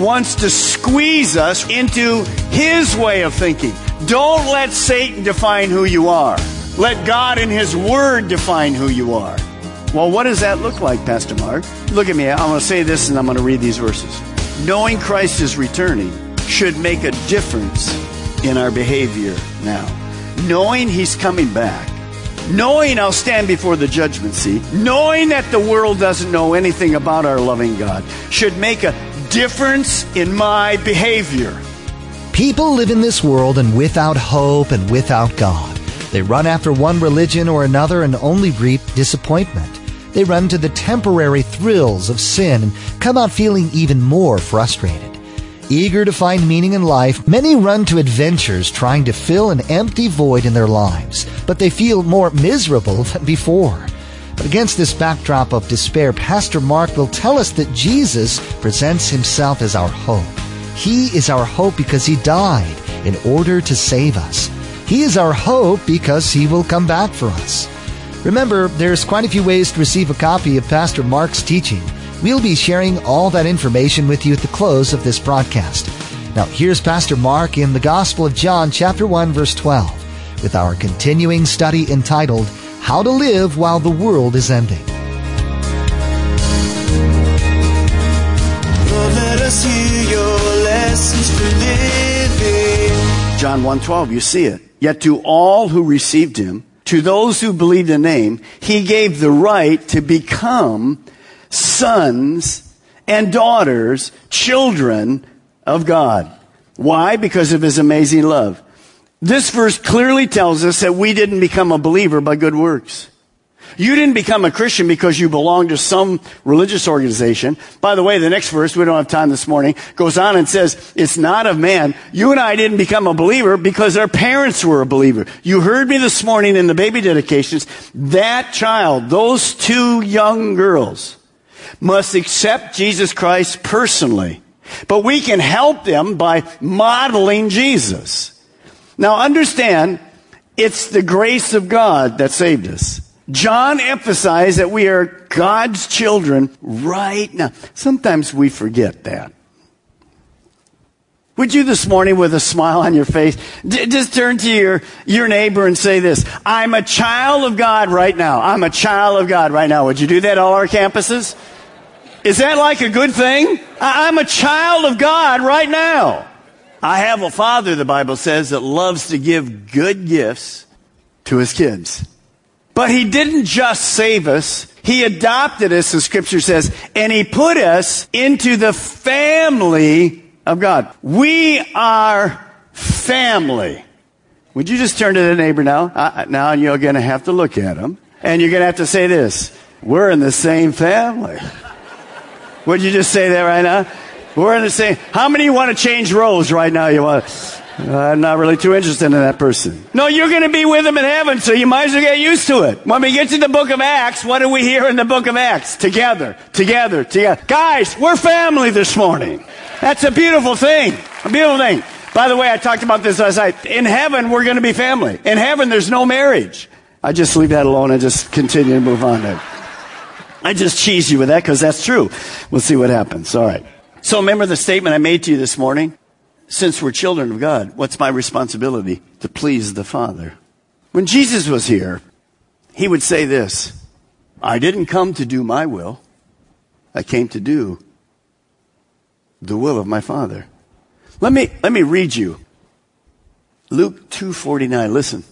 Wants to squeeze us into his way of thinking. Don't let Satan define who you are. Let God and his word define who you are. Well, what does that look like, Pastor Mark? Look at me. I'm going to say this and I'm going to read these verses. Knowing Christ is returning should make a difference in our behavior now. Knowing he's coming back knowing I'll stand before the judgment seat, knowing that the world doesn't know anything about our loving God, should make a difference in my behavior. People live in this world and without hope and without God. They run after one religion or another and only reap disappointment. They run to the temporary thrills of sin and come out feeling even more frustrated. Eager to find meaning in life, many run to adventures trying to fill an empty void in their lives, but they feel more miserable than before. But against this backdrop of despair, Pastor Mark will tell us that Jesus presents himself as our hope. He is our hope because he died in order to save us. He is our hope because he will come back for us. Remember, there's quite a few ways to receive a copy of Pastor Mark's teaching. We'll be sharing all that information with you at the close of this broadcast. Now, here's Pastor Mark in the Gospel of John, chapter 1, verse 12, with our continuing study entitled, How to Live While the World is Ending. Lord, let us hear your lessons for living. John 1:12, you see it. Yet to all who received him, to those who believed the name, he gave the right to become sons and daughters, children of God. Why? Because of his amazing love. This verse clearly tells us that we didn't become a believer by good works. You didn't become a Christian because you belong to some religious organization. By the way, the next verse, we don't have time this morning, goes on and says, it's not of man. You and I didn't become a believer because our parents were a believer. You heard me this morning in the baby dedications. That child, those two young girls, must accept Jesus Christ personally. But we can help them by modeling Jesus. Now understand, it's the grace of God that saved us. John emphasized that we are God's children right now. Sometimes we forget that. Would you this morning with a smile on your face, d- just turn to your, your neighbor and say this, I'm a child of God right now. I'm a child of God right now. Would you do that all our campuses? Is that like a good thing? I- I'm a child of God right now. I have a father, the Bible says, that loves to give good gifts to his kids. But he didn't just save us. He adopted us, the scripture says, and he put us into the family of God. We are family. Would you just turn to the neighbor now? Uh, now you're going to have to look at him. And you're going to have to say this. We're in the same family. Would you just say that right now? We're in the same. How many want to change roles right now? You want? Uh, I'm not really too interested in that person. No, you're going to be with him in heaven, so you might as well get used to it. When we get to the book of Acts, what do we hear in the book of Acts? Together, together, together. Guys, we're family this morning. That's a beautiful thing. A beautiful thing. By the way, I talked about this last night. In heaven, we're going to be family. In heaven, there's no marriage. I just leave that alone and just continue to move on there. I just cheese you with that because that's true. We'll see what happens. All right. So remember the statement I made to you this morning? Since we're children of God, what's my responsibility? To please the Father. When Jesus was here, he would say this, I didn't come to do my will. I came to do the will of my Father. Let me, let me read you. Luke 2.49, listen.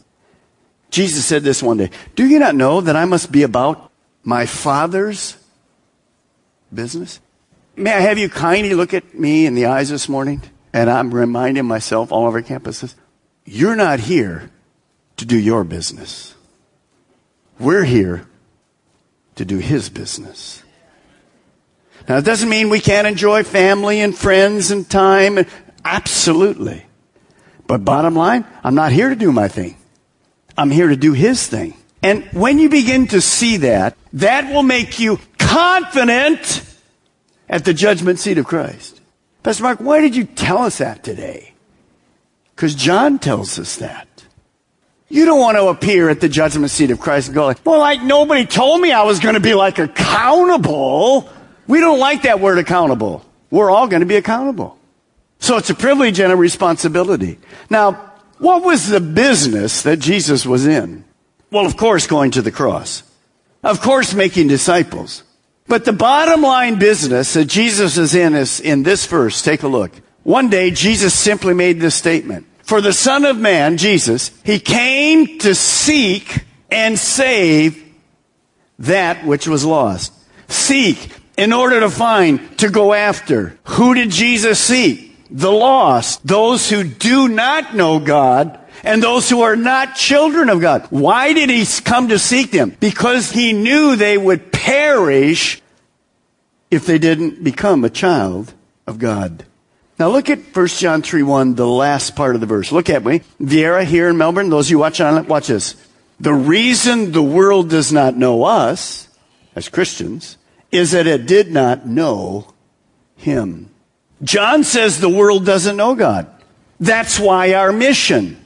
Jesus said this one day, Do you not know that I must be about my Father's business? May I have you kindly look at me in the eyes this morning? And I'm reminding myself, all over campuses, you're not here to do your business. We're here to do His business. Now, it doesn't mean we can't enjoy family and friends and time. Absolutely. But bottom line, I'm not here to do my thing. I'm here to do His thing. And when you begin to see that, that will make you confident at the judgment seat of Christ. Pastor Mark, why did you tell us that today? Because John tells us that. You don't want to appear at the judgment seat of Christ and go like, well, like nobody told me I was going to be like accountable. We don't like that word accountable. We're all going to be accountable. So it's a privilege and a responsibility. Now, what was the business that Jesus was in? Well, of course, going to the cross. Of course, making disciples. But the bottom line business that Jesus is in is in this verse. Take a look. One day, Jesus simply made this statement. For the Son of Man, Jesus, He came to seek and save that which was lost. Seek in order to find, to go after. Who did Jesus seek? The lost. Those who do not know God and those who are not children of God. Why did he come to seek them? Because he knew they would perish if they didn't become a child of God. Now look at 1 John 3 1, the last part of the verse. Look at me. Viera here in Melbourne, those of you watch on watch this. The reason the world does not know us as Christians is that it did not know him. John says the world doesn't know God. That's why our mission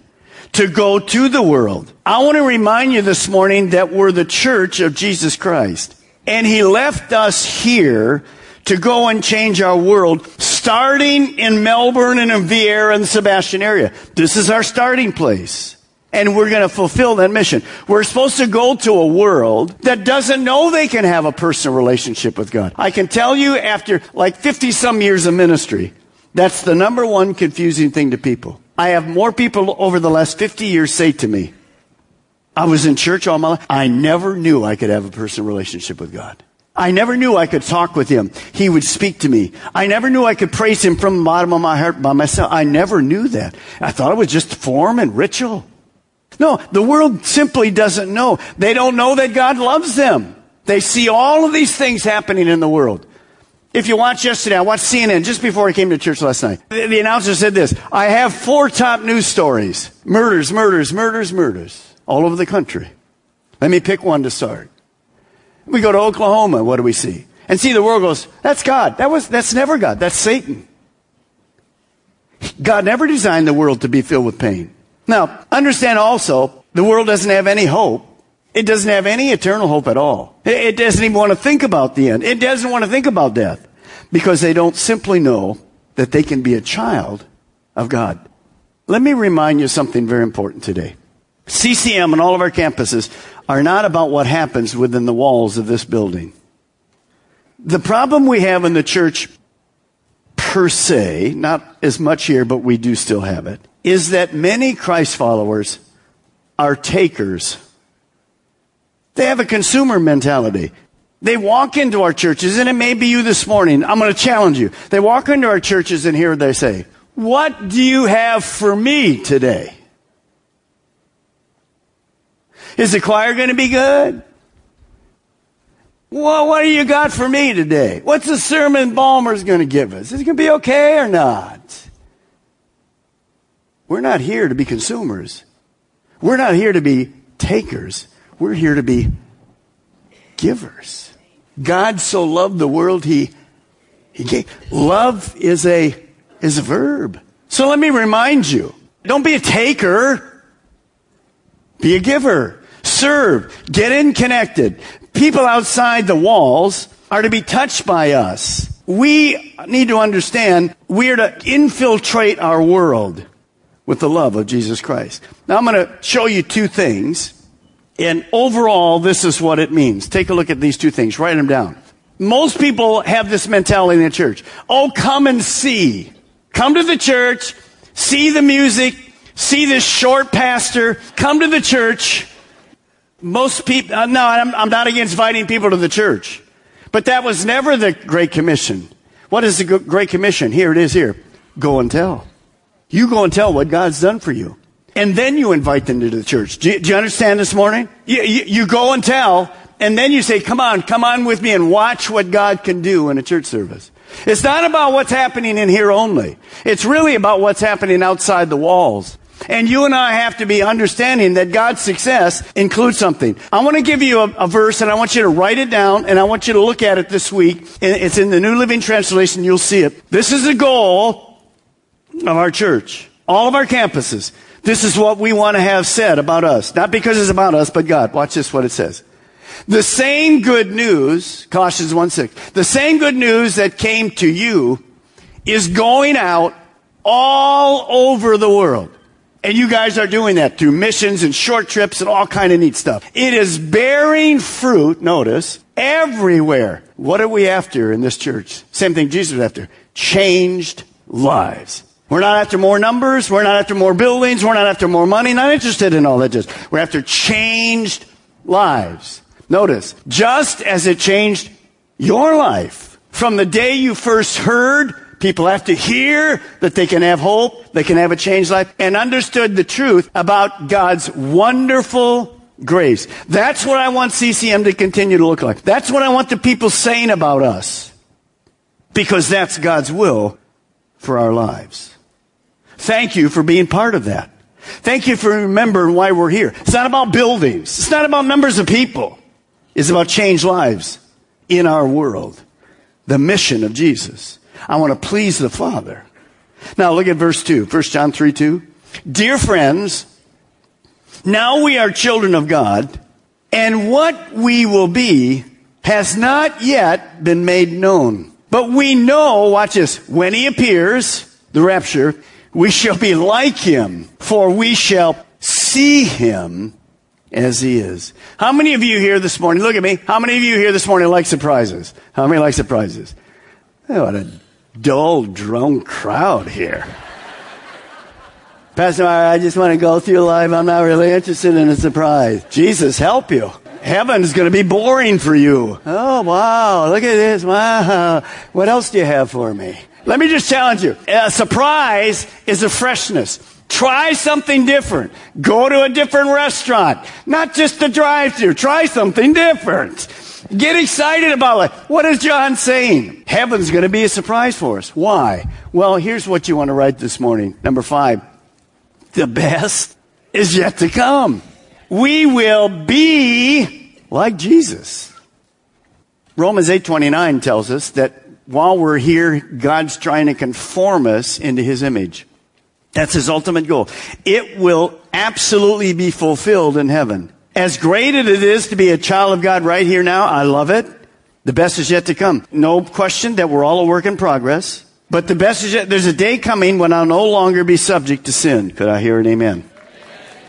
to go to the world. I want to remind you this morning that we're the church of Jesus Christ. And he left us here to go and change our world, starting in Melbourne and in Viera and the Sebastian area. This is our starting place. And we're going to fulfill that mission. We're supposed to go to a world that doesn't know they can have a personal relationship with God. I can tell you after like 50 some years of ministry, that's the number one confusing thing to people. I have more people over the last 50 years say to me, I was in church all my life. I never knew I could have a personal relationship with God. I never knew I could talk with him. He would speak to me. I never knew I could praise him from the bottom of my heart by myself. I never knew that. I thought it was just form and ritual. No, the world simply doesn't know. They don't know that God loves them. They see all of these things happening in the world. If you watch yesterday, I watched CNN just before I came to church last night. The, the announcer said this I have four top news stories murders, murders, murders, murders all over the country. Let me pick one to start. We go to Oklahoma, what do we see? And see the world goes, that's God. That was, that's never God. That's Satan. God never designed the world to be filled with pain. Now, understand also, the world doesn't have any hope. It doesn't have any eternal hope at all. It doesn't even want to think about the end. It doesn't want to think about death because they don't simply know that they can be a child of God. Let me remind you something very important today. CCM and all of our campuses are not about what happens within the walls of this building. The problem we have in the church per se, not as much here, but we do still have it, is that many Christ followers are takers. They have a consumer mentality. They walk into our churches, and it may be you this morning. I'm going to challenge you. They walk into our churches, and here they say, What do you have for me today? Is the choir going to be good? Well, what do you got for me today? What's the sermon Balmer's going to give us? Is it going to be okay or not? We're not here to be consumers. We're not here to be takers. We're here to be givers. God so loved the world, he, he gave. Love is a, is a verb. So let me remind you, don't be a taker. Be a giver. Serve. Get in connected. People outside the walls are to be touched by us. We need to understand we are to infiltrate our world with the love of Jesus Christ. Now I'm going to show you two things. And overall, this is what it means. Take a look at these two things. Write them down. Most people have this mentality in the church. Oh, come and see. Come to the church, see the music, see this short pastor, come to the church, most people, uh, no, I'm, I'm not against inviting people to the church. But that was never the Great Commission. What is the Great Commission? Here it is here. Go and tell. You go and tell what God's done for you. And then you invite them to the church. Do you, do you understand this morning? You, you, you go and tell, and then you say, come on, come on with me and watch what God can do in a church service. It's not about what's happening in here only. It's really about what's happening outside the walls. And you and I have to be understanding that God's success includes something. I want to give you a, a, verse and I want you to write it down and I want you to look at it this week. It's in the New Living Translation. You'll see it. This is the goal of our church. All of our campuses. This is what we want to have said about us. Not because it's about us, but God. Watch this, what it says. The same good news, Colossians 1 6, the same good news that came to you is going out all over the world. And you guys are doing that through missions and short trips and all kind of neat stuff. It is bearing fruit, notice, everywhere. What are we after in this church? Same thing Jesus was after. Changed lives. We're not after more numbers. We're not after more buildings. We're not after more money. Not interested in all that. Just we're after changed lives. Notice, just as it changed your life from the day you first heard People have to hear that they can have hope, they can have a changed life, and understood the truth about God's wonderful grace. That's what I want CCM to continue to look like. That's what I want the people saying about us. Because that's God's will for our lives. Thank you for being part of that. Thank you for remembering why we're here. It's not about buildings. It's not about numbers of people. It's about changed lives in our world. The mission of Jesus. I want to please the Father. Now look at verse 2, 1 John 3 2. Dear friends, now we are children of God, and what we will be has not yet been made known. But we know, watch this, when he appears, the rapture, we shall be like him, for we shall see him as he is. How many of you here this morning, look at me, how many of you here this morning like surprises? How many like surprises? Oh, what a dull, drone crowd here. Pastor, Meyer, I just want to go through life. I'm not really interested in a surprise. Jesus, help you. Heaven's going to be boring for you. Oh, wow. Look at this. Wow. What else do you have for me? Let me just challenge you. A surprise is a freshness. Try something different. Go to a different restaurant. Not just the drive through. Try something different. Get excited about it. What is John saying? Heaven's going to be a surprise for us. Why? Well, here's what you want to write this morning. Number five. The best is yet to come. We will be like Jesus. Romans 8:29 tells us that while we're here, God's trying to conform us into his image. That's his ultimate goal. It will absolutely be fulfilled in heaven. As great as it is to be a child of God right here now, I love it. The best is yet to come. No question that we're all a work in progress. But the best is yet, there's a day coming when I'll no longer be subject to sin. Could I hear an amen?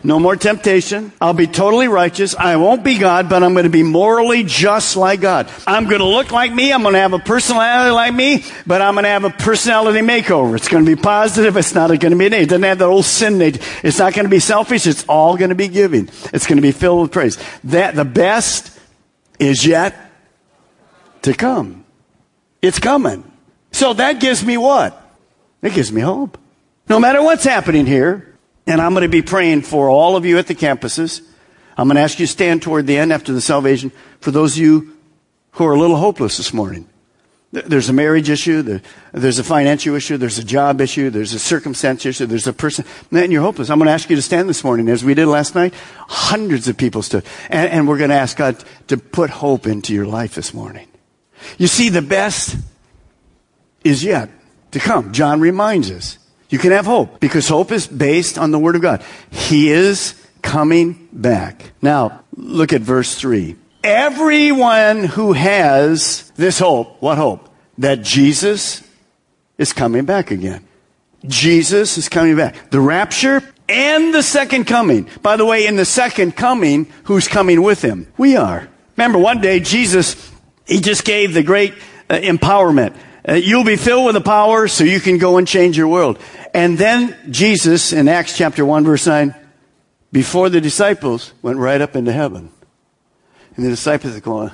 No more temptation. I'll be totally righteous. I won't be God, but I'm going to be morally just like God. I'm going to look like me. I'm going to have a personality like me, but I'm going to have a personality makeover. It's going to be positive. It's not going to be negative. It doesn't have that old sin nature. It's not going to be selfish. It's all going to be giving. It's going to be filled with praise. That the best is yet to come. It's coming. So that gives me what? It gives me hope. No matter what's happening here, and I'm going to be praying for all of you at the campuses. I'm going to ask you to stand toward the end after the salvation for those of you who are a little hopeless this morning. There's a marriage issue, there's a financial issue, there's a job issue, there's a circumstance issue, there's a person, and you're hopeless. I'm going to ask you to stand this morning, as we did last night. Hundreds of people stood. And, and we're going to ask God to put hope into your life this morning. You see, the best is yet to come. John reminds us. You can have hope because hope is based on the Word of God. He is coming back. Now, look at verse 3. Everyone who has this hope, what hope? That Jesus is coming back again. Jesus is coming back. The rapture and the second coming. By the way, in the second coming, who's coming with him? We are. Remember, one day Jesus, he just gave the great uh, empowerment. Uh, you'll be filled with the power so you can go and change your world. And then Jesus in Acts chapter 1 verse 9, before the disciples went right up into heaven. And the disciples are going,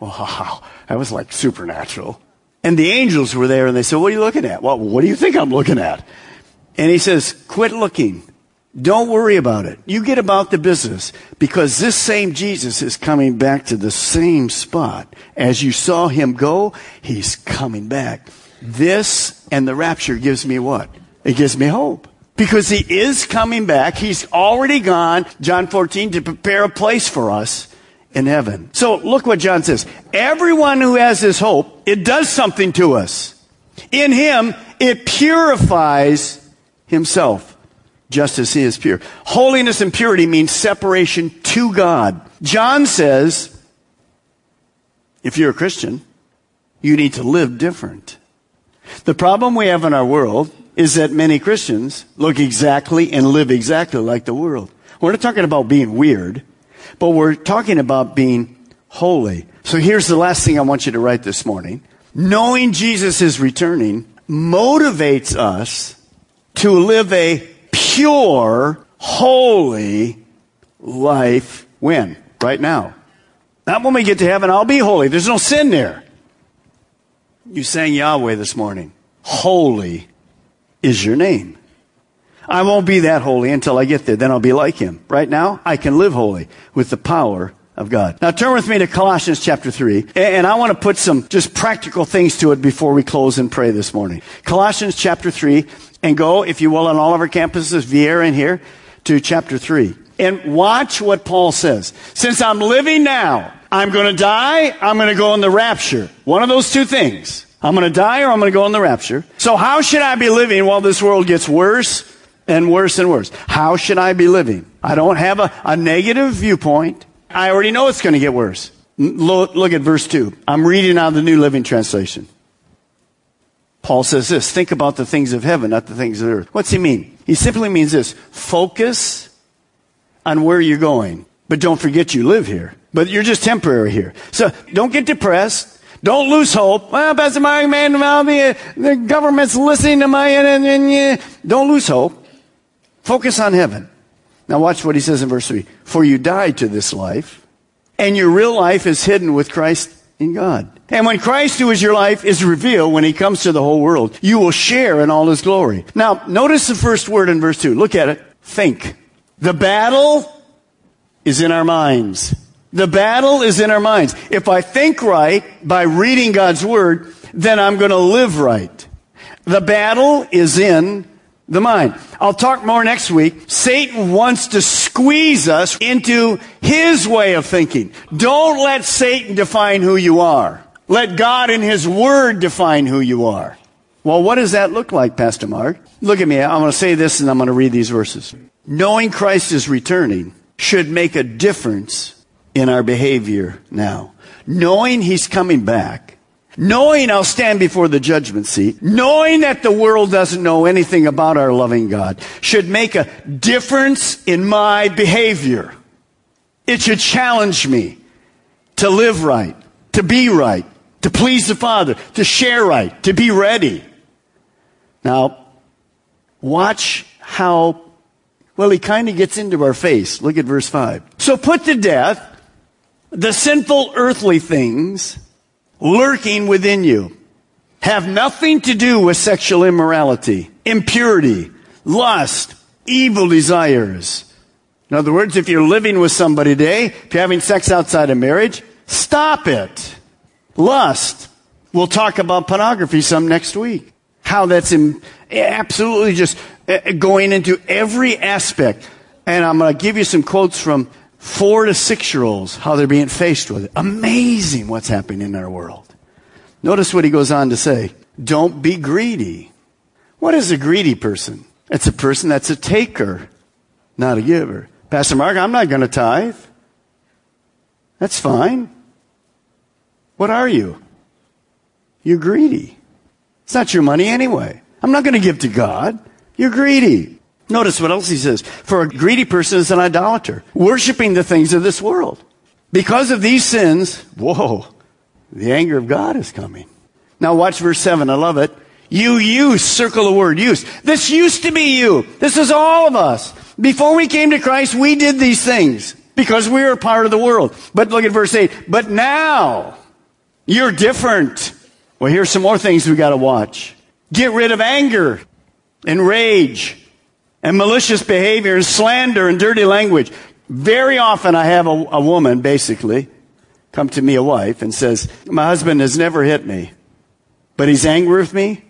wow, that was like supernatural. And the angels were there and they said, What are you looking at? Well, what do you think I'm looking at? And he says, Quit looking. Don't worry about it. You get about the business because this same Jesus is coming back to the same spot. As you saw him go, he's coming back. This and the rapture gives me what? It gives me hope. Because he is coming back. He's already gone, John 14, to prepare a place for us in heaven. So look what John says. Everyone who has this hope, it does something to us. In him, it purifies himself just as he is pure. Holiness and purity means separation to God. John says, if you're a Christian, you need to live different. The problem we have in our world is that many Christians look exactly and live exactly like the world. We're not talking about being weird, but we're talking about being holy. So here's the last thing I want you to write this morning. Knowing Jesus is returning motivates us to live a pure, holy life when? Right now. Not when we get to heaven, I'll be holy. There's no sin there. You sang Yahweh this morning. Holy is your name. I won't be that holy until I get there. Then I'll be like him. Right now, I can live holy with the power of God. Now turn with me to Colossians chapter 3. And I want to put some just practical things to it before we close and pray this morning. Colossians chapter 3 and go, if you will, on all of our campuses, Viera in here, to chapter 3. And watch what Paul says. Since I'm living now, I'm going to die, I'm going to go in the rapture. One of those two things. I'm going to die or I'm going to go in the rapture. So how should I be living while this world gets worse and worse and worse? How should I be living? I don't have a, a negative viewpoint. I already know it's going to get worse. Look, look at verse 2. I'm reading out of the New Living Translation. Paul says this, think about the things of heaven, not the things of earth. What's he mean? He simply means this, focus on where you're going, but don't forget you live here. But you're just temporary here. So don't get depressed. Don't lose hope. Well, Pastor Mark, man, well, the, the government's listening to my, and, and, and, don't lose hope. Focus on heaven. Now watch what he says in verse 3. For you died to this life, and your real life is hidden with Christ in God. And when Christ, who is your life, is revealed when he comes to the whole world, you will share in all his glory. Now, notice the first word in verse 2. Look at it. Think. The battle is in our minds. The battle is in our minds. If I think right by reading God's word, then I'm going to live right. The battle is in the mind. I'll talk more next week. Satan wants to squeeze us into his way of thinking. Don't let Satan define who you are. Let God in his word define who you are. Well, what does that look like, Pastor Mark? Look at me. I'm going to say this and I'm going to read these verses. Knowing Christ is returning should make a difference in our behavior now. Knowing he's coming back knowing I'll stand before the judgment seat, knowing that the world doesn't know anything about our loving God, should make a difference in my behavior. It should challenge me to live right, to be right, to please the Father, to share right, to be ready. Now, watch how, well, he kind of gets into our face. Look at verse 5. So put to death the sinful earthly things lurking within you have nothing to do with sexual immorality, impurity, lust, evil desires. In other words, if you're living with somebody today, if you're having sex outside of marriage, stop it. Lust. We'll talk about pornography some next week. How that's absolutely just uh, going into every aspect. And I'm going to give you some quotes from four to six year olds, how they're being faced with it. Amazing what's happening in our world. Notice what he goes on to say. Don't be greedy. What is a greedy person? It's a person that's a taker, not a giver. Pastor Mark, I'm not going to tithe. That's fine. What are you? You're greedy. It's not your money anyway. I'm not going to give to God. You're greedy. Notice what else he says. For a greedy person is an idolater, worshiping the things of this world. Because of these sins, whoa, the anger of God is coming. Now watch verse 7. I love it. You use, circle the word use. This used to be you. This is all of us. Before we came to Christ, we did these things because we were part of the world. But look at verse 8. But now, you're different. Well, here's some more things we got to watch. Get rid of anger and rage and malicious behavior and slander and dirty language. Very often I have a, a woman, basically, come to me, a wife, and says, my husband has never hit me, but he's angry with me.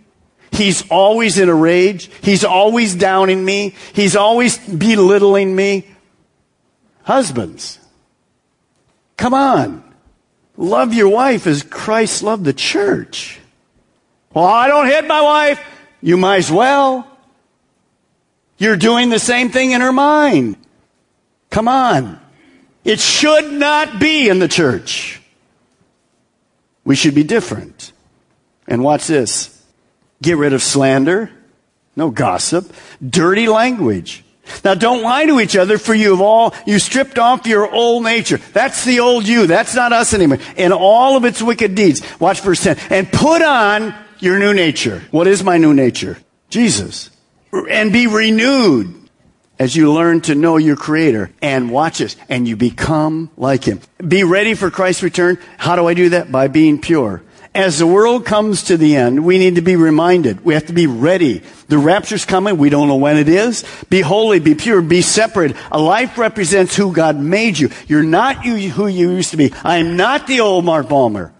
He's always in a rage. He's always downing me. He's always belittling me. Husbands, come on. Love your wife as Christ loved the church. Well, I don't hit my wife. You might as well. You're doing the same thing in her mind. Come on. It should not be in the church. We should be different. And watch this. Get rid of slander. No gossip. Dirty language. Now don't lie to each other for you have all, you stripped off your old nature. That's the old you. That's not us anymore. And all of its wicked deeds. Watch verse 10. And put on your new nature. What is my new nature? Jesus. And be renewed as you learn to know your creator and watch this and you become like him. Be ready for Christ's return. How do I do that? By being pure. As the world comes to the end, we need to be reminded. We have to be ready. The rapture's coming. We don't know when it is. Be holy, be pure, be separate. A life represents who God made you. You're not you, who you used to be. I am not the old Mark Balmer.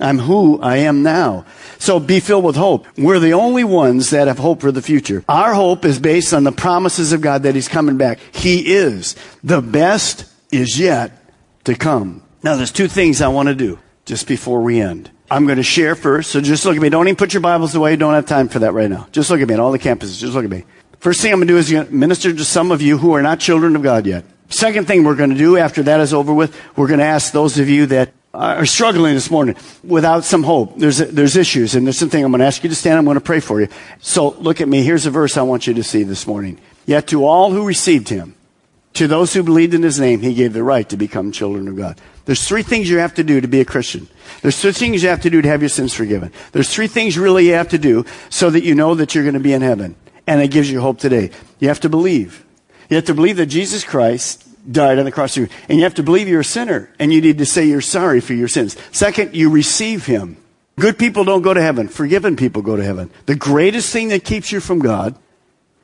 I'm who I am now. So be filled with hope. We're the only ones that have hope for the future. Our hope is based on the promises of God that He's coming back. He is. The best is yet to come. Now there's two things I want to do just before we end. I'm going to share first, so just look at me. Don't even put your Bibles away. Don't have time for that right now. Just look at me at all the campuses. Just look at me. First thing I'm going to do is minister to some of you who are not children of God yet. Second thing we're going to do after that is over with, we're going to ask those of you that are struggling this morning without some hope. There's, there's issues, and there's something I'm going to ask you to stand. I'm going to pray for you. So look at me. Here's a verse I want you to see this morning. Yet to all who received him, to those who believed in his name, he gave the right to become children of God. There's three things you have to do to be a Christian. There's three things you have to do to have your sins forgiven. There's three things really you have to do so that you know that you're going to be in heaven. And it gives you hope today. You have to believe. You have to believe that Jesus Christ died on the cross for you. And you have to believe you're a sinner and you need to say you're sorry for your sins. Second, you receive Him. Good people don't go to heaven. Forgiven people go to heaven. The greatest thing that keeps you from God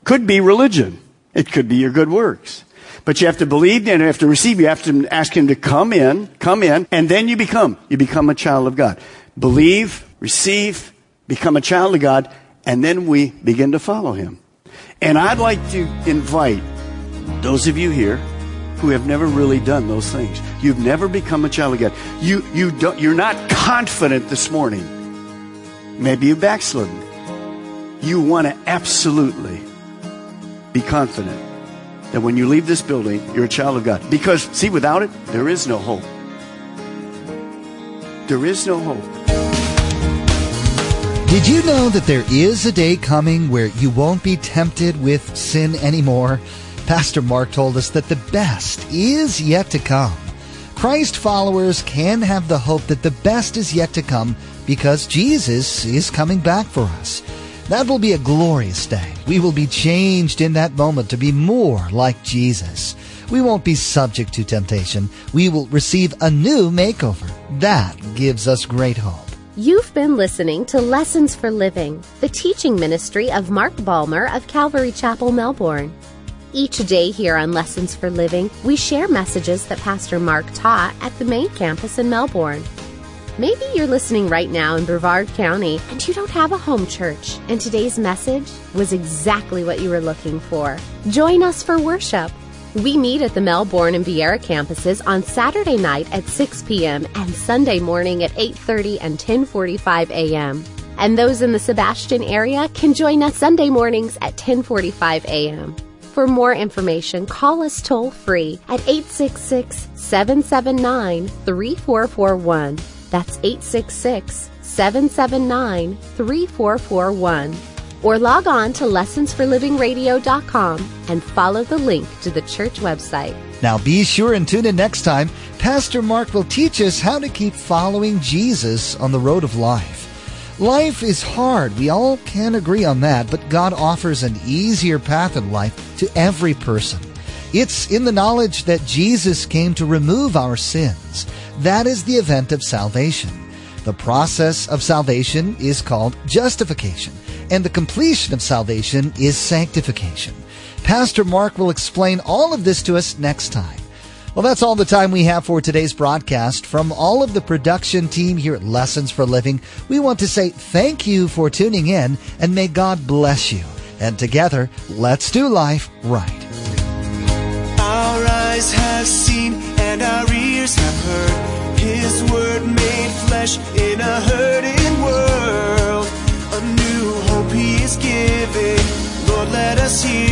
could be religion. It could be your good works. But you have to believe and you have to receive. You have to ask Him to come in, come in, and then you become. You become a child of God. Believe, receive, become a child of God, and then we begin to follow Him. And I'd like to invite those of you here who have never really done those things. You've never become a child of God. You, you don't, you're not confident this morning. Maybe you backslidden. You want to absolutely be confident that when you leave this building, you're a child of God. Because, see, without it, there is no hope. There is no hope. Did you know that there is a day coming where you won't be tempted with sin anymore? Pastor Mark told us that the best is yet to come. Christ followers can have the hope that the best is yet to come because Jesus is coming back for us. That will be a glorious day. We will be changed in that moment to be more like Jesus. We won't be subject to temptation. We will receive a new makeover. That gives us great hope. You've been listening to Lessons for Living, the teaching ministry of Mark Balmer of Calvary Chapel, Melbourne. Each day here on Lessons for Living, we share messages that Pastor Mark taught at the main campus in Melbourne. Maybe you're listening right now in Brevard County and you don't have a home church, and today's message was exactly what you were looking for. Join us for worship. We meet at the Melbourne and Viera campuses on Saturday night at 6 p.m. and Sunday morning at 8:30 and 10:45 a.m. And those in the Sebastian area can join us Sunday mornings at 10:45 a.m. For more information, call us toll free at 866 779 3441. That's 866 779 3441. Or log on to lessonsforlivingradio.com and follow the link to the church website. Now be sure and tune in next time. Pastor Mark will teach us how to keep following Jesus on the road of life. Life is hard. We all can agree on that, but God offers an easier path in life to every person. It's in the knowledge that Jesus came to remove our sins. That is the event of salvation. The process of salvation is called justification, and the completion of salvation is sanctification. Pastor Mark will explain all of this to us next time. Well, that's all the time we have for today's broadcast. From all of the production team here at Lessons for Living, we want to say thank you for tuning in and may God bless you. And together, let's do life right. Our eyes have seen and our ears have heard His word made flesh in a hurting world. A new hope He is giving. Lord, let us hear